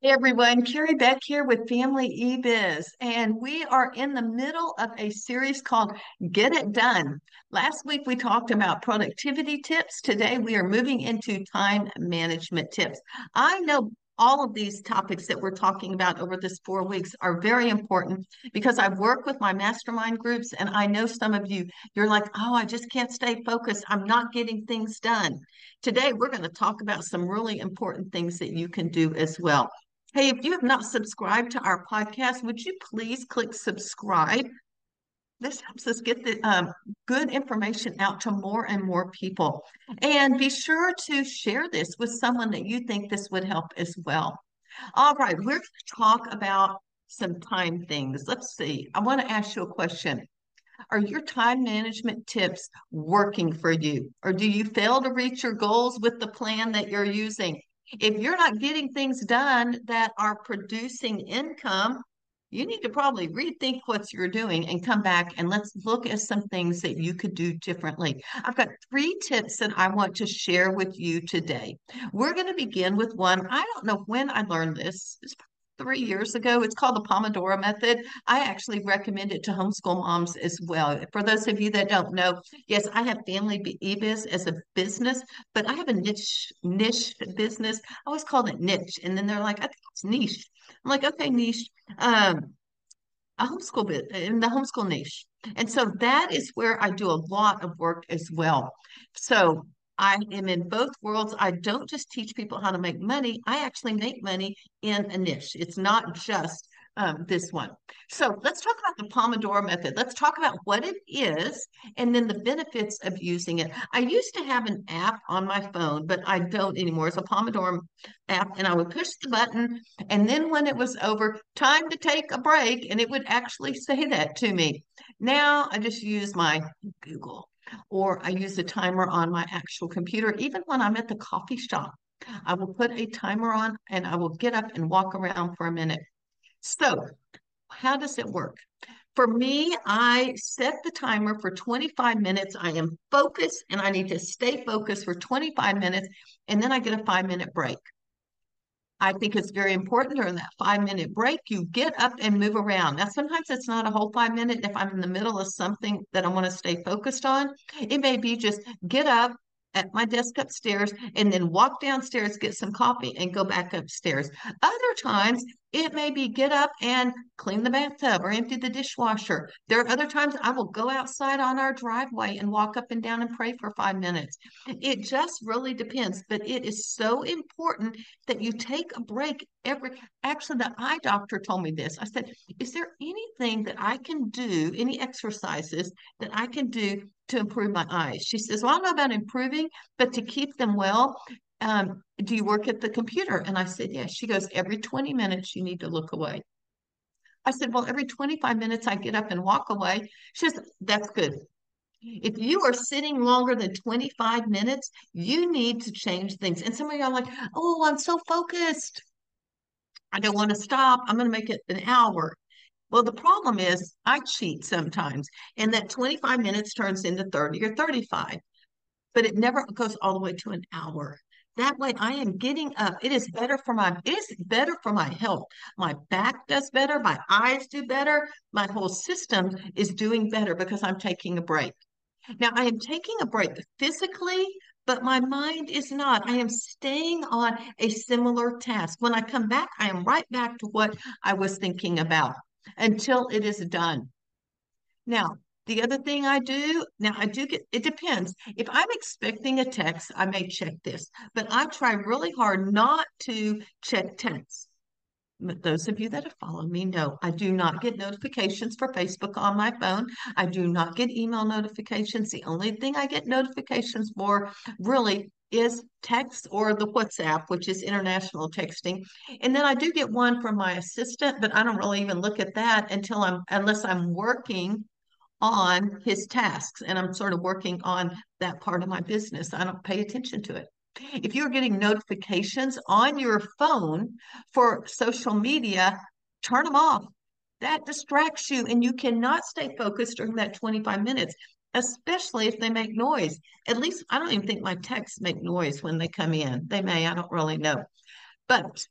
Hey everyone, Carrie Beck here with Family eBiz, and we are in the middle of a series called Get It Done. Last week we talked about productivity tips. Today we are moving into time management tips. I know all of these topics that we're talking about over this four weeks are very important because I work with my mastermind groups and I know some of you, you're like, oh, I just can't stay focused. I'm not getting things done. Today, we're going to talk about some really important things that you can do as well. Hey, if you have not subscribed to our podcast, would you please click subscribe? This helps us get the um, good information out to more and more people. And be sure to share this with someone that you think this would help as well. All right, we're going to talk about some time things. Let's see. I want to ask you a question. Are your time management tips working for you? Or do you fail to reach your goals with the plan that you're using? If you're not getting things done that are producing income, you need to probably rethink what you're doing and come back and let's look at some things that you could do differently. I've got three tips that I want to share with you today. We're going to begin with one. I don't know when I learned this. It's three years ago. It's called the Pomodoro Method. I actually recommend it to homeschool moms as well. For those of you that don't know, yes, I have Family eBiz as a business, but I have a niche niche business. I always called it niche, and then they're like, I think it's niche. I'm like, okay, niche. Um, a homeschool bit in the homeschool niche. And so that is where I do a lot of work as well. So I am in both worlds. I don't just teach people how to make money. I actually make money in a niche. It's not just um, this one. So let's talk about the Pomodoro method. Let's talk about what it is and then the benefits of using it. I used to have an app on my phone, but I don't anymore. It's a Pomodoro app, and I would push the button, and then when it was over, time to take a break, and it would actually say that to me. Now I just use my Google or I use a timer on my actual computer. Even when I'm at the coffee shop, I will put a timer on and I will get up and walk around for a minute. So, how does it work? For me, I set the timer for 25 minutes. I am focused and I need to stay focused for 25 minutes, and then I get a five minute break. I think it's very important during that five minute break, you get up and move around. Now, sometimes it's not a whole five minute. If I'm in the middle of something that I want to stay focused on, it may be just get up, at my desk upstairs and then walk downstairs, get some coffee, and go back upstairs. Other times, it may be get up and clean the bathtub or empty the dishwasher. There are other times I will go outside on our driveway and walk up and down and pray for five minutes. It just really depends, but it is so important that you take a break every. Actually, the eye doctor told me this. I said, Is there anything that I can do, any exercises that I can do to improve my eyes. She says, Well, I don't know about improving, but to keep them well, um, do you work at the computer? And I said, Yes. She goes, Every 20 minutes, you need to look away. I said, Well, every 25 minutes, I get up and walk away. She says, That's good. If you are sitting longer than 25 minutes, you need to change things. And some of are like, Oh, I'm so focused. I don't want to stop. I'm going to make it an hour. Well, the problem is I cheat sometimes, and that 25 minutes turns into 30 or 35, but it never goes all the way to an hour. That way I am getting up. It is better for my it is better for my health. My back does better, my eyes do better, my whole system is doing better because I'm taking a break. Now I am taking a break physically, but my mind is not. I am staying on a similar task. When I come back, I am right back to what I was thinking about until it is done. Now, the other thing I do, now I do get, it depends. If I'm expecting a text, I may check this, but I try really hard not to check texts. But those of you that have followed me know I do not get notifications for Facebook on my phone. I do not get email notifications. The only thing I get notifications for really is text or the WhatsApp, which is international texting. And then I do get one from my assistant, but I don't really even look at that until I'm, unless I'm working on his tasks and I'm sort of working on that part of my business. I don't pay attention to it. If you're getting notifications on your phone for social media, turn them off. That distracts you and you cannot stay focused during that 25 minutes especially if they make noise. At least I don't even think my texts make noise when they come in. They may, I don't really know. But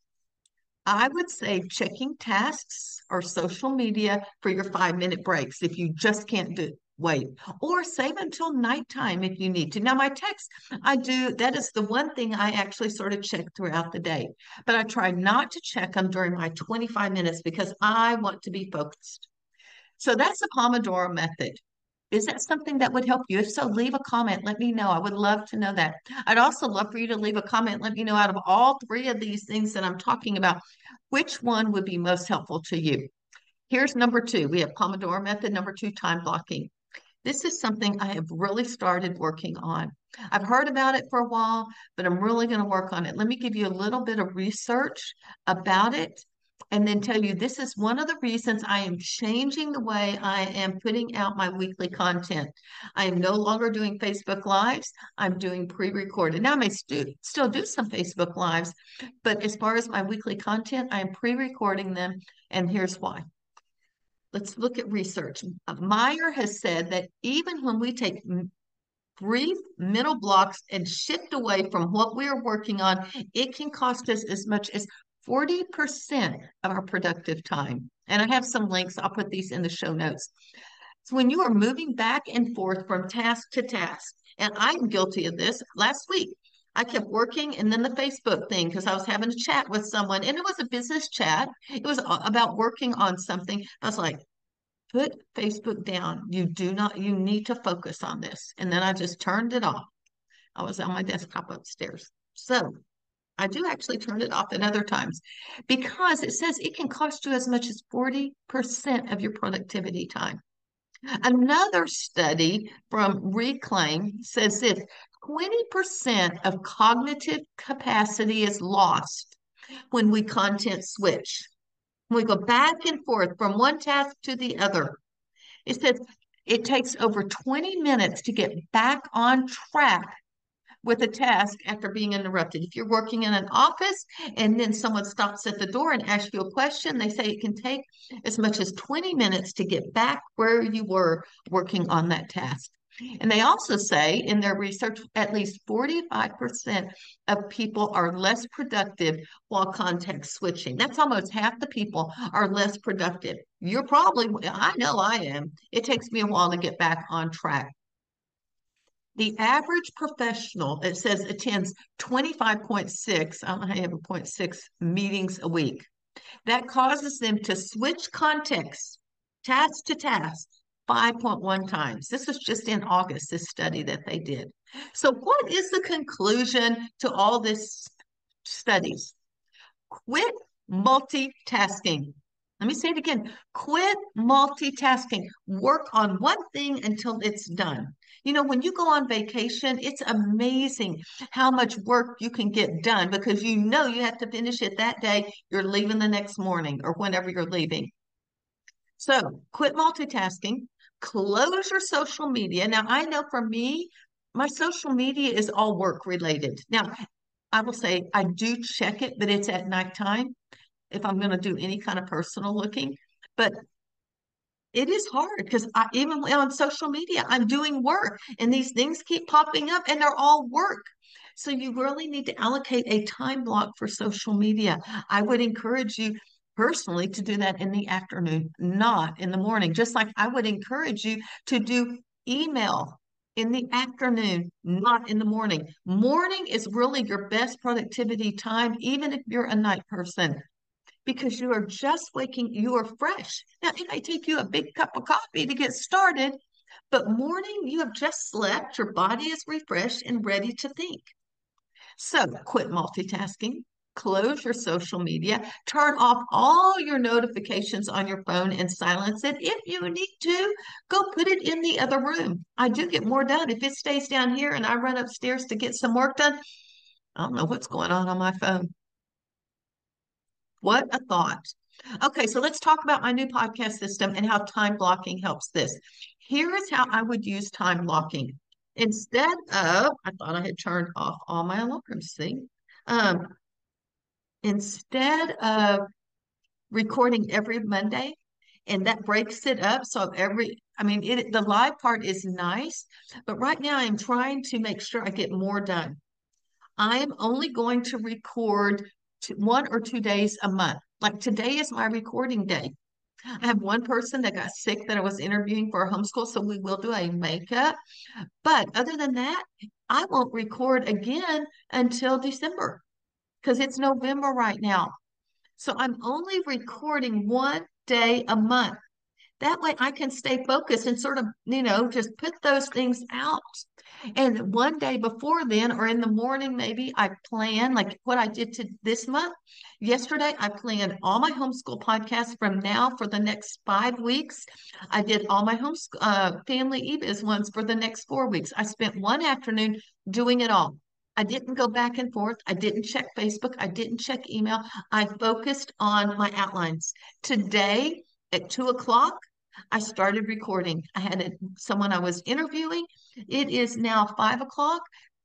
I would say checking tasks or social media for your five minute breaks if you just can't do wait or save until nighttime if you need to. Now, my text, I do, that is the one thing I actually sort of check throughout the day, but I try not to check them during my 25 minutes because I want to be focused. So that's the Pomodoro method. Is that something that would help you? If so, leave a comment. Let me know. I would love to know that. I'd also love for you to leave a comment. Let me know out of all three of these things that I'm talking about, which one would be most helpful to you. Here's number two. We have Pomodoro method. Number two, time blocking. This is something I have really started working on. I've heard about it for a while, but I'm really going to work on it. Let me give you a little bit of research about it and then tell you this is one of the reasons I am changing the way I am putting out my weekly content. I am no longer doing Facebook Lives. I'm doing pre-recorded. Now I may stu- still do some Facebook Lives, but as far as my weekly content, I am pre-recording them, and here's why. Let's look at research. Meyer has said that even when we take brief mental blocks and shift away from what we are working on, it can cost us as much as 40% of our productive time. And I have some links, I'll put these in the show notes. So when you are moving back and forth from task to task, and I'm guilty of this last week, I kept working and then the Facebook thing because I was having a chat with someone and it was a business chat. It was about working on something. I was like, put Facebook down. You do not, you need to focus on this. And then I just turned it off. I was on my desktop upstairs. So I do actually turn it off at other times because it says it can cost you as much as 40% of your productivity time. Another study from Reclaim says this 20% of cognitive capacity is lost when we content switch. When we go back and forth from one task to the other. It says it takes over 20 minutes to get back on track with a task after being interrupted. If you're working in an office and then someone stops at the door and asks you a question, they say it can take as much as 20 minutes to get back where you were working on that task. And they also say in their research, at least 45% of people are less productive while context switching. That's almost half the people are less productive. You're probably, I know I am. It takes me a while to get back on track. The average professional, it says, attends 25.6, I have a 0.6 meetings a week. That causes them to switch contexts, task to task, 5.1 times. This was just in August, this study that they did. So, what is the conclusion to all this studies? Quit multitasking. Let me say it again. Quit multitasking. Work on one thing until it's done. You know, when you go on vacation, it's amazing how much work you can get done because you know you have to finish it that day. You're leaving the next morning or whenever you're leaving. So quit multitasking, close your social media. Now, I know for me, my social media is all work related. Now, I will say I do check it, but it's at nighttime if I'm going to do any kind of personal looking. But it is hard because I even on social media, I'm doing work and these things keep popping up and they're all work. So you really need to allocate a time block for social media. I would encourage you personally to do that in the afternoon, not in the morning. Just like I would encourage you to do email in the afternoon, not in the morning. Morning is really your best productivity time, even if you're a night person because you are just waking, you are fresh. Now, it may take you a big cup of coffee to get started, but morning you have just slept, your body is refreshed and ready to think. So quit multitasking, close your social media, turn off all your notifications on your phone and silence it. If you need to, go put it in the other room. I do get more done. If it stays down here and I run upstairs to get some work done, I don't know what's going on on my phone. What a thought. Okay, so let's talk about my new podcast system and how time blocking helps this. Here is how I would use time blocking. Instead of, I thought I had turned off all my alarms, see? Um, instead of recording every Monday, and that breaks it up. So every, I mean, it, the live part is nice, but right now I'm trying to make sure I get more done. I am only going to record one or two days a month. Like today is my recording day. I have one person that got sick that I was interviewing for a homeschool, so we will do a makeup. But other than that, I won't record again until December because it's November right now. So I'm only recording one day a month. That way I can stay focused and sort of, you know, just put those things out. And one day before then, or in the morning, maybe I plan like what I did to this month. Yesterday, I planned all my homeschool podcasts from now for the next five weeks. I did all my homeschool uh, family eBiz ones for the next four weeks. I spent one afternoon doing it all. I didn't go back and forth. I didn't check Facebook. I didn't check email. I focused on my outlines. Today at two o'clock, I started recording. I had a, someone I was interviewing. It is now five o'clock,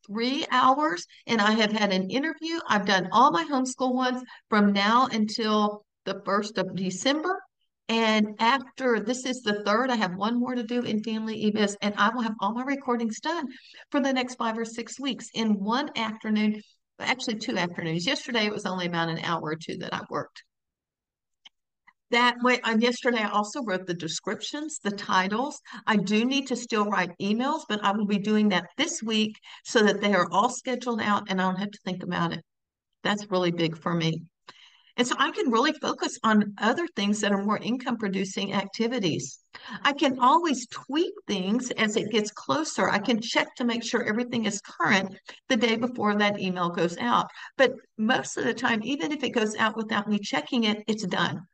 three hours, and I have had an interview. I've done all my homeschool ones from now until the 1st of December. And after this is the third, I have one more to do in Family eBiz, and I will have all my recordings done for the next five or six weeks in one afternoon, actually two afternoons. Yesterday it was only about an hour or two that I worked. That way, and yesterday I also wrote the descriptions, the titles. I do need to still write emails, but I will be doing that this week so that they are all scheduled out and I don't have to think about it. That's really big for me. And so I can really focus on other things that are more income producing activities. I can always tweak things as it gets closer. I can check to make sure everything is current the day before that email goes out. But most of the time, even if it goes out without me checking it, it's done.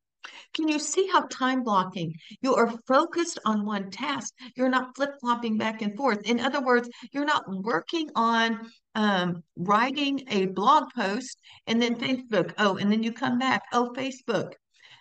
Can you see how time blocking? You are focused on one task. You're not flip flopping back and forth. In other words, you're not working on um, writing a blog post and then Facebook. Oh, and then you come back. Oh, Facebook.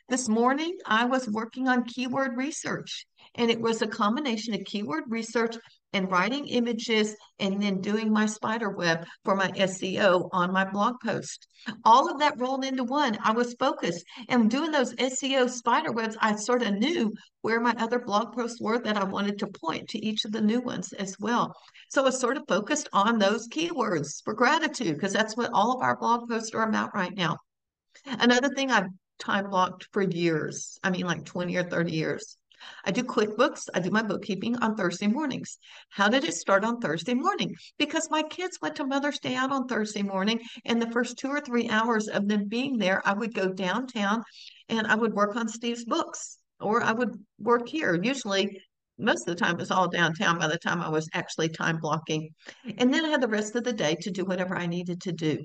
This morning, I was working on keyword research, and it was a combination of keyword research and writing images and then doing my spider web for my SEO on my blog post. All of that rolled into one. I was focused and doing those SEO spider webs. I sort of knew where my other blog posts were that I wanted to point to each of the new ones as well. So I was sort of focused on those keywords for gratitude because that's what all of our blog posts are about right now. Another thing I've time blocked for years, I mean, like 20 or 30 years I do QuickBooks. I do my bookkeeping on Thursday mornings. How did it start on Thursday morning? Because my kids went to Mother's Day out on Thursday morning, and the first two or three hours of them being there, I would go downtown and I would work on Steve's books, or I would work here. Usually, most of the time, it was all downtown by the time I was actually time blocking. And then I had the rest of the day to do whatever I needed to do.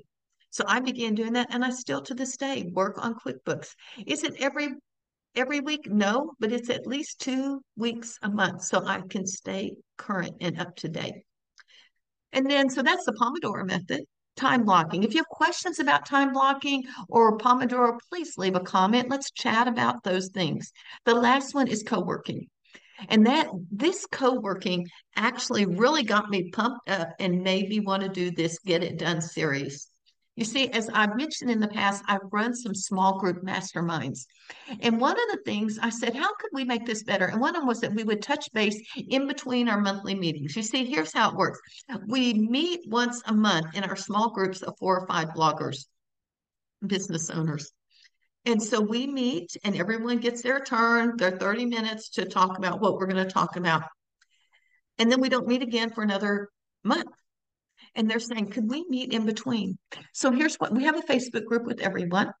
So I began doing that, and I still to this day work on QuickBooks. Is it every every week? No, but it's at least two weeks a month so I can stay current and up to date. And then, so that's the Pomodoro method, time blocking. If you have questions about time blocking or Pomodoro, please leave a comment. Let's chat about those things. The last one is co working. And that this co working actually really got me pumped up and made me want to do this Get It Done series. You see, as I've mentioned in the past, I've run some small group masterminds. And one of the things I said, how could we make this better? And one of them was that we would touch base in between our monthly meetings. You see, here's how it works we meet once a month in our small groups of four or five bloggers, business owners. And so we meet and everyone gets their turn, their 30 minutes to talk about what we're going to talk about. And then we don't meet again for another month and they're saying, could we meet in between? So here's what we have a Facebook group with everyone.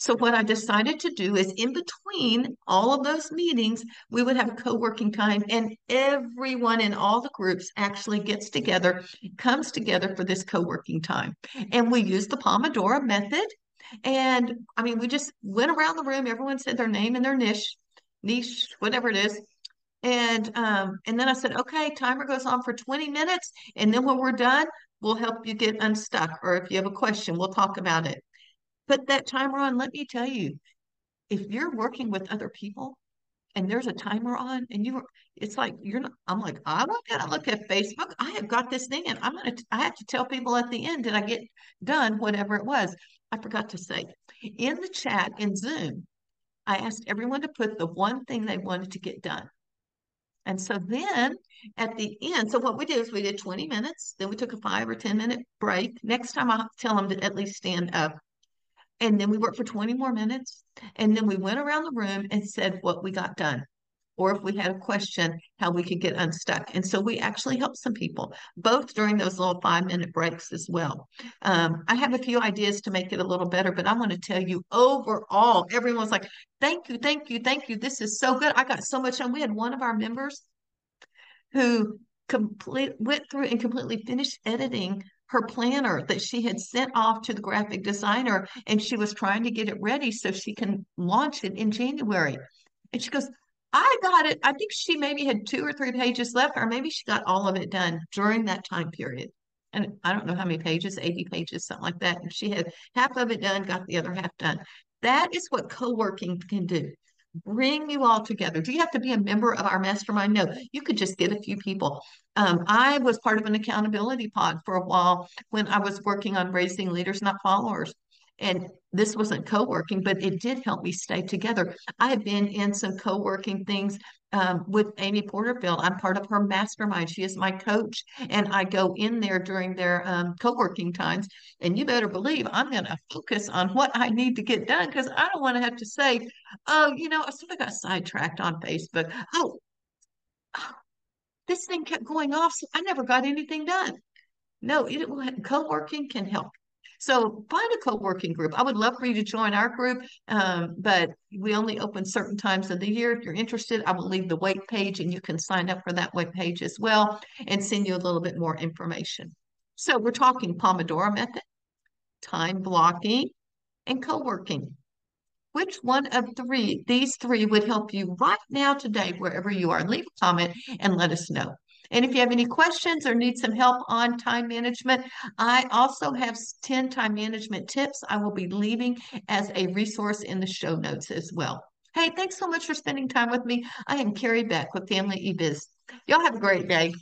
So what I decided to do is in between all of those meetings, we would have co-working time and everyone in all the groups actually gets together, comes together for this co-working time. And we use the Pomodoro method. And I mean, we just went around the room, everyone said their name and their niche, niche, whatever it is. And um, and then I said, okay, timer goes on for 20 minutes. And then when we're done, We'll help you get unstuck. Or if you have a question, we'll talk about it. Put that timer on. Let me tell you, if you're working with other people and there's a timer on and you it's like you're not i'm like i going to look at facebook i have got this thing and i'm gonna i have to tell people at the end did i get done whatever it was i forgot to say in the chat in zoom i asked everyone to put the one thing they wanted to get done and so then at the end, so what we did is we did 20 minutes, then we took a five or 10 minute break. Next time I'll tell them to at least stand up. And then we worked for 20 more minutes. And then we went around the room and said what we got done or if we had a question, how we could get unstuck. And so we actually helped some people, both during those little five minute breaks as well. Um, I have a few ideas to make it a little better, but I want to tell you overall, everyone was like, thank you, thank you, thank you. This is so good. I got so much on. We had one of our members who complete went through and completely finished editing her planner that she had sent off to the graphic designer and she was trying to get it ready so she can launch it in January. And she goes, I got it. I think she maybe had two or three pages left, or maybe she got all of it done during that time period. And I don't know how many pages, 80 pages, something like that. And she had half of it done, got the other half done. That is what co working can do bring you all together. Do you have to be a member of our mastermind? No, you could just get a few people. Um, I was part of an accountability pod for a while when I was working on raising leaders, not followers. And this wasn't co-working, but it did help me stay together. I have been in some co-working things um, with Amy Porterfield. I'm part of her mastermind. She is my coach, and I go in there during their um, co-working times. And you better believe I'm going to focus on what I need to get done because I don't want to have to say, "Oh, you know, I sort of got sidetracked on Facebook. Oh, this thing kept going off, so I never got anything done." No, it, will co-working can help. So find a co-working group. I would love for you to join our group, um, but we only open certain times of the year. If you're interested, I will leave the wait page and you can sign up for that wait page as well and send you a little bit more information. So we're talking Pomodoro method, time blocking, and co-working. Which one of three, these three would help you right now today, wherever you are? Leave a comment and let us know. And if you have any questions or need some help on time management, I also have 10 time management tips I will be leaving as a resource in the show notes as well. Hey, thanks so much for spending time with me. I am Carrie Beck with Family eBiz. Y'all have a great day.